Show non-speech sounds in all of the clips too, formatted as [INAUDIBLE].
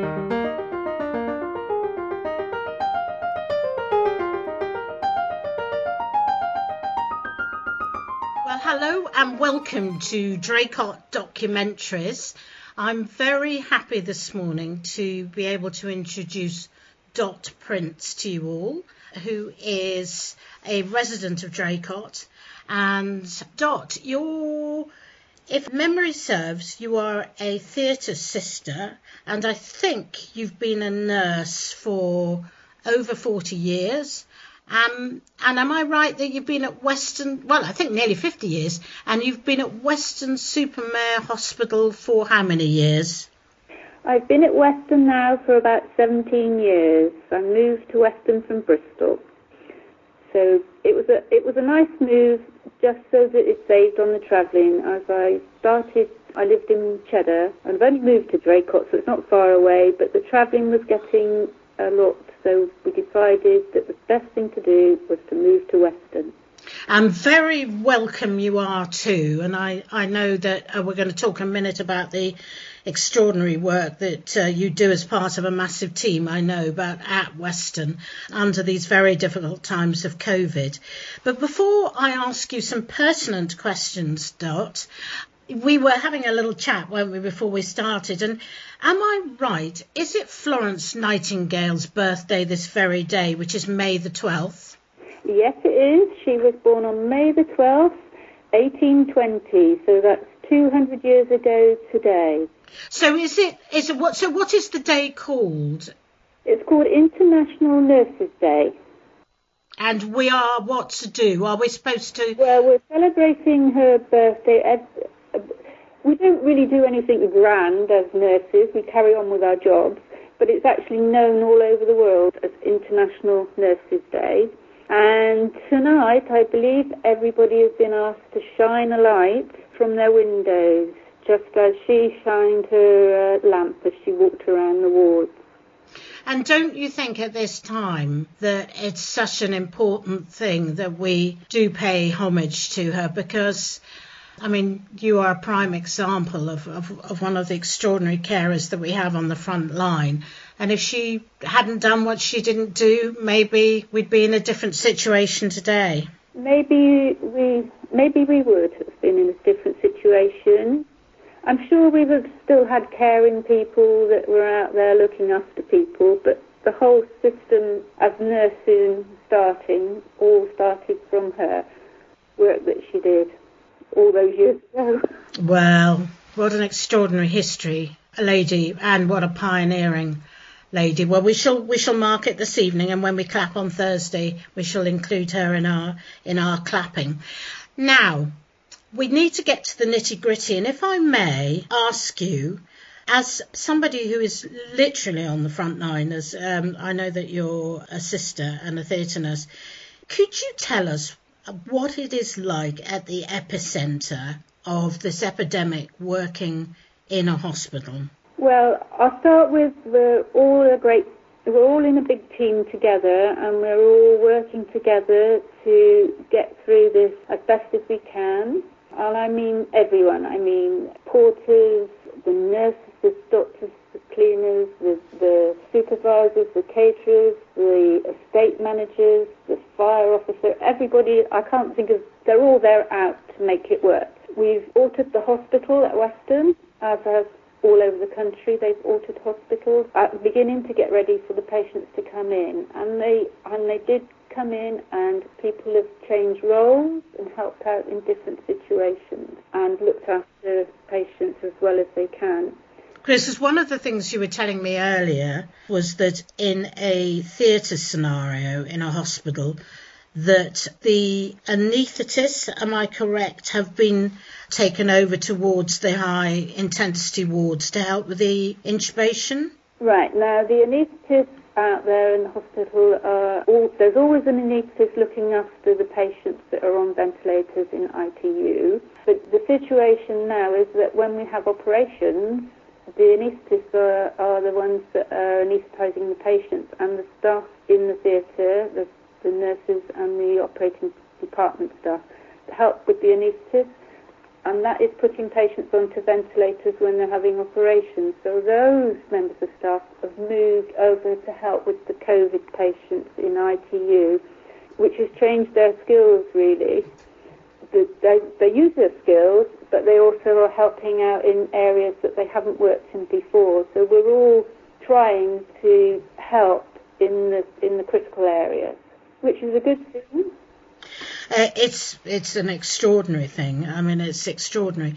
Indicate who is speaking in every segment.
Speaker 1: Well, hello and welcome to Draycott Documentaries. I'm very happy this morning to be able to introduce Dot Prince to you all, who is a resident of Draycott. And Dot, you're, if memory serves, you are a theatre sister, and I think you've been a nurse for over 40 years. Um, and am I right that you've been at Weston, well, I think nearly 50 years, and you've been at Weston-super-Mare Hospital for how many years?
Speaker 2: I've been at Weston now for about 17 years. I moved to Weston from Bristol. So it was a it was a nice move just so that it saved on the travelling. As I started, I lived in Cheddar and I've only moved to Draycott, so it's not far away. But the travelling was getting a lot, so we decided that the best thing to do was to move to Weston.
Speaker 1: And very welcome you are too. And I, I know that uh, we're going to talk a minute about the extraordinary work that uh, you do as part of a massive team, I know, about at Weston under these very difficult times of COVID. But before I ask you some pertinent questions, Dot, we were having a little chat, weren't we, before we started? And am I right? Is it Florence Nightingale's birthday this very day, which is May the 12th?
Speaker 2: Yes, it is. She was born on May the 12th, 1820, so that's 200 years ago today.
Speaker 1: So is it, is it what, so what is the day called?
Speaker 2: It's called International Nurses Day.
Speaker 1: And we are what to do? Are we supposed to?
Speaker 2: Well, we're celebrating her birthday. We don't really do anything grand as nurses. We carry on with our jobs, but it's actually known all over the world as International Nurses Day. And tonight, I believe everybody has been asked to shine a light from their windows, just as she shined her uh, lamp as she walked around the wards.
Speaker 1: And don't you think at this time that it's such an important thing that we do pay homage to her because I mean, you are a prime example of, of, of, one of the extraordinary carers that we have on the front line. And if she hadn't done what she didn't do, maybe we'd be in a different situation today.
Speaker 2: Maybe we, maybe we would have been in a different situation. I'm sure we would have still had caring people that were out there looking after people, but the whole system of nursing starting all started from her work that she did all those years ago.
Speaker 1: Well, what an extraordinary history, a lady, and what a pioneering lady. Well, we shall we shall mark it this evening, and when we clap on Thursday, we shall include her in our in our clapping. Now, we need to get to the nitty gritty, and if I may ask you, as somebody who is literally on the front line, as um, I know that you're a sister and a theatre nurse, could you tell us what it is like at the epicenter of this epidemic working in a hospital?
Speaker 2: Well, I'll start with we're all a great, we're all in a big team together and we're all working together to get through this as best as we can. And I mean everyone. I mean porters, the nurses, the doctors, the cleaners, the, the supervisors, the caterers, the estate managers, the fire officer, everybody, I can't think of, they're all there out to make it work. We've altered the hospital at Weston, as has country. They've altered hospitals at the beginning to get ready for the patients to come in, and they and they did come in, and people have changed roles and helped out in different situations and looked after patients as well as they can.
Speaker 1: Chris, one of the things you were telling me earlier was that in a theatre scenario in a hospital, that the anaesthetists, am I correct, have been taken over towards the high intensity wards to help with the intubation?
Speaker 2: Right, now the anaesthetists out there in the hospital are all, there's always an anaesthetist looking after the patients that are on ventilators in ITU. But the situation now is that when we have operations, the anaesthetists are, are the ones that are anaesthetising the patients, and the staff in the theatre, the, the nurses and the operating department staff, help with the anaesthetist. and that is putting patients onto ventilators when they're having operations. So those members of staff have moved over to help with the COVID patients in ITU, which has changed their skills really. They, they use their skills, but they also are helping out in areas that they haven't worked in before. So we're all trying to help in the in the critical areas, which is a good thing.
Speaker 1: Uh, it's it's an extraordinary thing. I mean, it's extraordinary.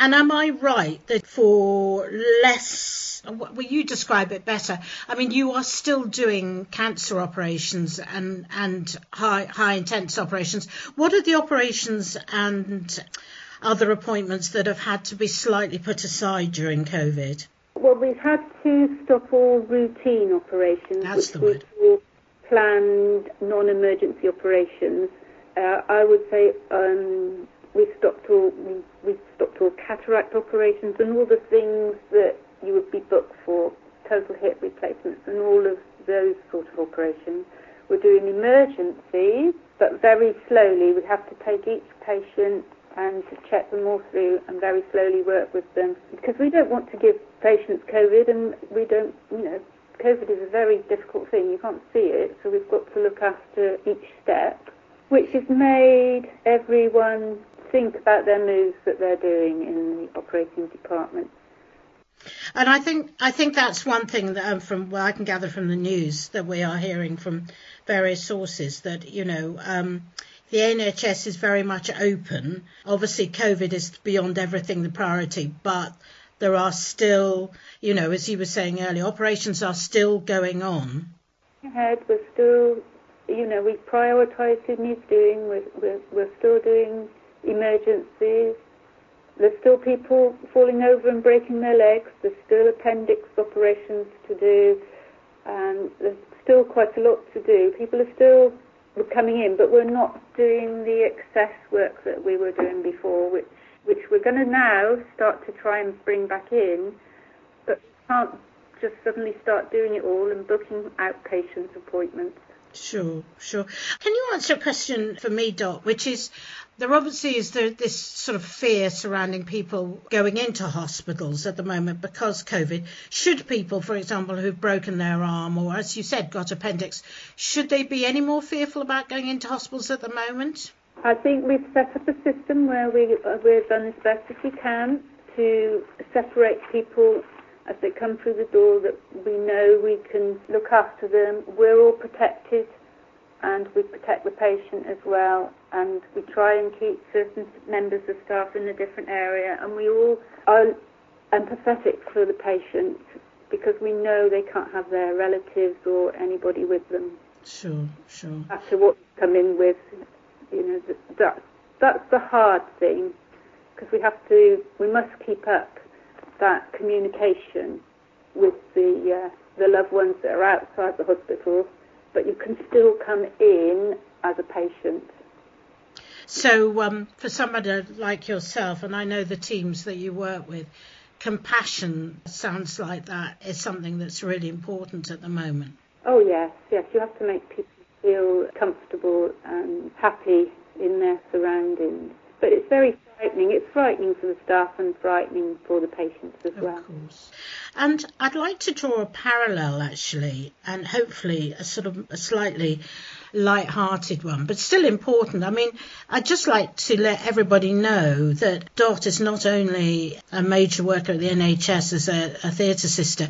Speaker 1: And am I right that for less, well, you describe it better. I mean, you are still doing cancer operations and and high high intense operations. What are the operations and other appointments that have had to be slightly put aside during COVID?
Speaker 2: Well, we've had to stop all routine operations,
Speaker 1: That's
Speaker 2: which we planned non-emergency operations uh, I would say um, we've stopped all we, we've stopped all cataract operations and all the things that you would be booked for, total hip replacements and all of those sort of operations. We're doing emergencies, but very slowly. We have to take each patient and check them all through and very slowly work with them because we don't want to give patients COVID and we don't, you know, COVID is a very difficult thing. You can't see it, so we've got to look after each step which has made everyone think about their moves that they're doing in the operating department.
Speaker 1: And I think I think that's one thing that um, from what I can gather from the news that we are hearing from various sources that you know um, the NHS is very much open. Obviously, COVID is beyond everything the priority, but there are still, you know, as you were saying earlier, operations are still going on.
Speaker 2: Ahead, we're still you know, we prioritise who needs doing. We're, we're, we're still doing emergencies. There's still people falling over and breaking their legs. There's still appendix operations to do. And there's still quite a lot to do. People are still coming in, but we're not doing the excess work that we were doing before, which which we're going to now start to try and bring back in, but can't just suddenly start doing it all and booking outpatient appointments.
Speaker 1: Sure, sure. Can you answer a question for me, Dot, which is there obviously is there this sort of fear surrounding people going into hospitals at the moment because COVID. Should people, for example, who've broken their arm or, as you said, got appendix, should they be any more fearful about going into hospitals at the moment?
Speaker 2: I think we've set up a system where we, uh, we've done as best as we can to separate people as they come through the door that we know we can look after them. We're all protected and we protect the patient as well and we try and keep certain members of staff in a different area and we all are empathetic for the patient because we know they can't have their relatives or anybody with them.
Speaker 1: Sure, sure.
Speaker 2: After what they come in with, you know, that, that's the hard thing because we have to, we must keep up that communication with the uh, the loved ones that are outside the hospital, but you can still come in as a patient.
Speaker 1: So, um, for somebody like yourself, and I know the teams that you work with, compassion sounds like that is something that's really important at the moment.
Speaker 2: Oh yes, yes. You have to make people feel comfortable and happy in their surroundings. But it's very frightening. It's frightening for the staff and frightening for the patients as
Speaker 1: of
Speaker 2: well.
Speaker 1: Of course. And I'd like to draw a parallel actually, and hopefully a sort of a slightly light-hearted one, but still important. I mean, I'd just like to let everybody know that Dot is not only a major worker at the NHS as a, a theatre sister,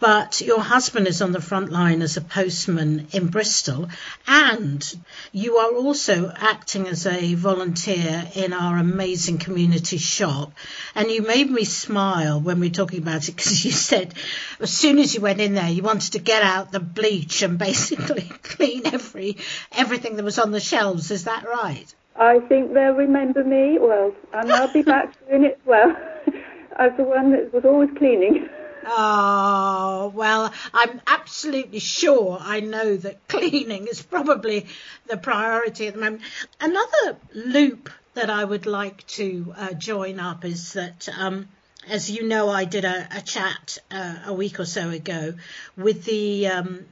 Speaker 1: but your husband is on the front line as a postman in Bristol, and you are also acting as a volunteer in our amazing community shop. And you made me smile when we were talking about it because [LAUGHS] you said as soon as you went in there, you wanted to get out the bleach and [LAUGHS] basically clean every everything that was on the shelves. Is that right?
Speaker 2: I think they'll remember me well, and I'll be back [LAUGHS] doing it well as the one that was always cleaning.
Speaker 1: Oh, well, I'm absolutely sure I know that cleaning is probably the priority at the moment. Another loop that I would like to uh, join up is that, um, as you know, I did a, a chat uh, a week or so ago with the um,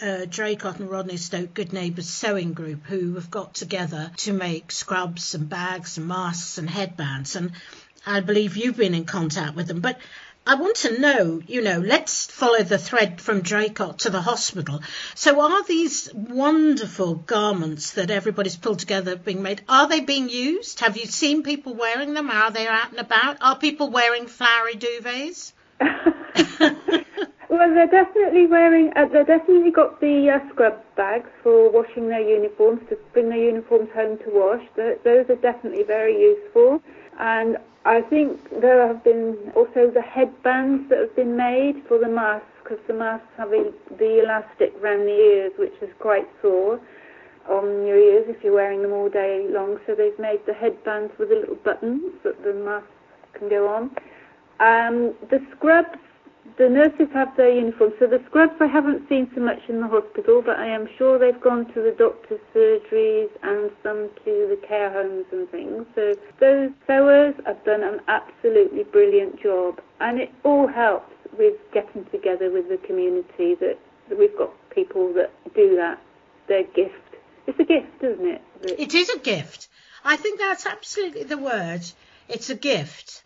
Speaker 1: uh, Draycott and Rodney Stoke Good Neighbours Sewing Group who have got together to make scrubs and bags and masks and headbands. And I believe you've been in contact with them. But I want to know, you know, let's follow the thread from Draycott to the hospital. So are these wonderful garments that everybody's pulled together being made, are they being used? Have you seen people wearing them? Are they out and about? Are people wearing flowery duvets? [LAUGHS]
Speaker 2: well, they're definitely wearing, uh, they've definitely got the uh, scrub bags for washing their uniforms, to bring their uniforms home to wash. those are definitely very useful. And I think there have been also the headbands that have been made for the masks because the masks have the elastic around the ears, which is quite sore on your ears if you're wearing them all day long. So they've made the headbands with the little buttons that the masks can go on. Um, the scrubs the nurses have their uniforms. So the scrubs I haven't seen so much in the hospital, but I am sure they've gone to the doctor's surgeries and some to the care homes and things. So those sewers have done an absolutely brilliant job, and it all helps with getting together with the community. That, that we've got people that do that. Their gift. It's a gift, isn't it?
Speaker 1: It is a gift. I think that's absolutely the word. It's a gift.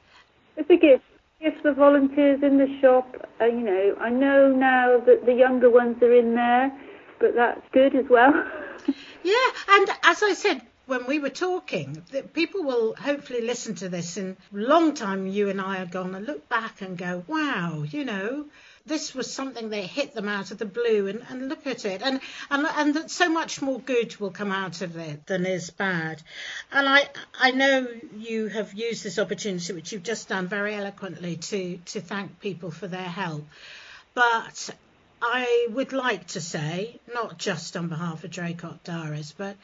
Speaker 2: It's a gift if the volunteers in the shop, uh, you know, I know now that the younger ones are in there, but that's good as well. [LAUGHS]
Speaker 1: yeah, and as I said when we were talking, that people will hopefully listen to this in a long time you and I are gone and look back and go, wow, you know, this was something that hit them out of the blue and, and look at it. And, and and that so much more good will come out of it than is bad. And I I know you have used this opportunity which you've just done very eloquently to to thank people for their help. But I would like to say not just on behalf of Draycott Diaries but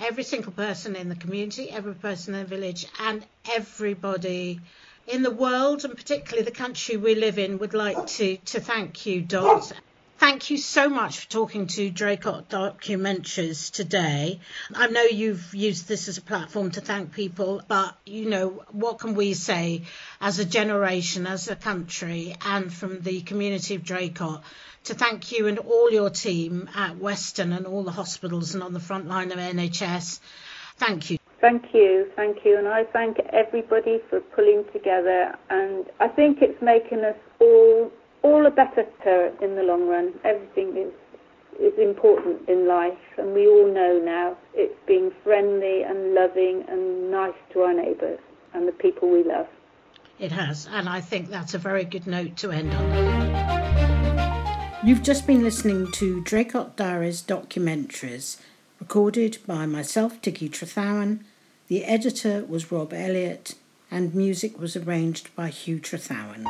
Speaker 1: every single person in the community every person in the village and everybody in the world and particularly the country we live in would like to, to thank you, Dot. Thank you so much for talking to Draycott Documentaries today. I know you've used this as a platform to thank people, but you know, what can we say as a generation, as a country, and from the community of Draycott to thank you and all your team at Weston and all the hospitals and on the front line of NHS. Thank you.
Speaker 2: Thank you, thank you, and I thank everybody for pulling together. And I think it's making us all all a better in the long run. Everything is is important in life, and we all know now it's being friendly and loving and nice to our neighbours and the people we love.
Speaker 1: It has, and I think that's a very good note to end on. You've just been listening to Draycott Diaries documentaries, recorded by myself, Tikki Trethowan, the editor was Rob Elliott, and music was arranged by Hugh Trethowan.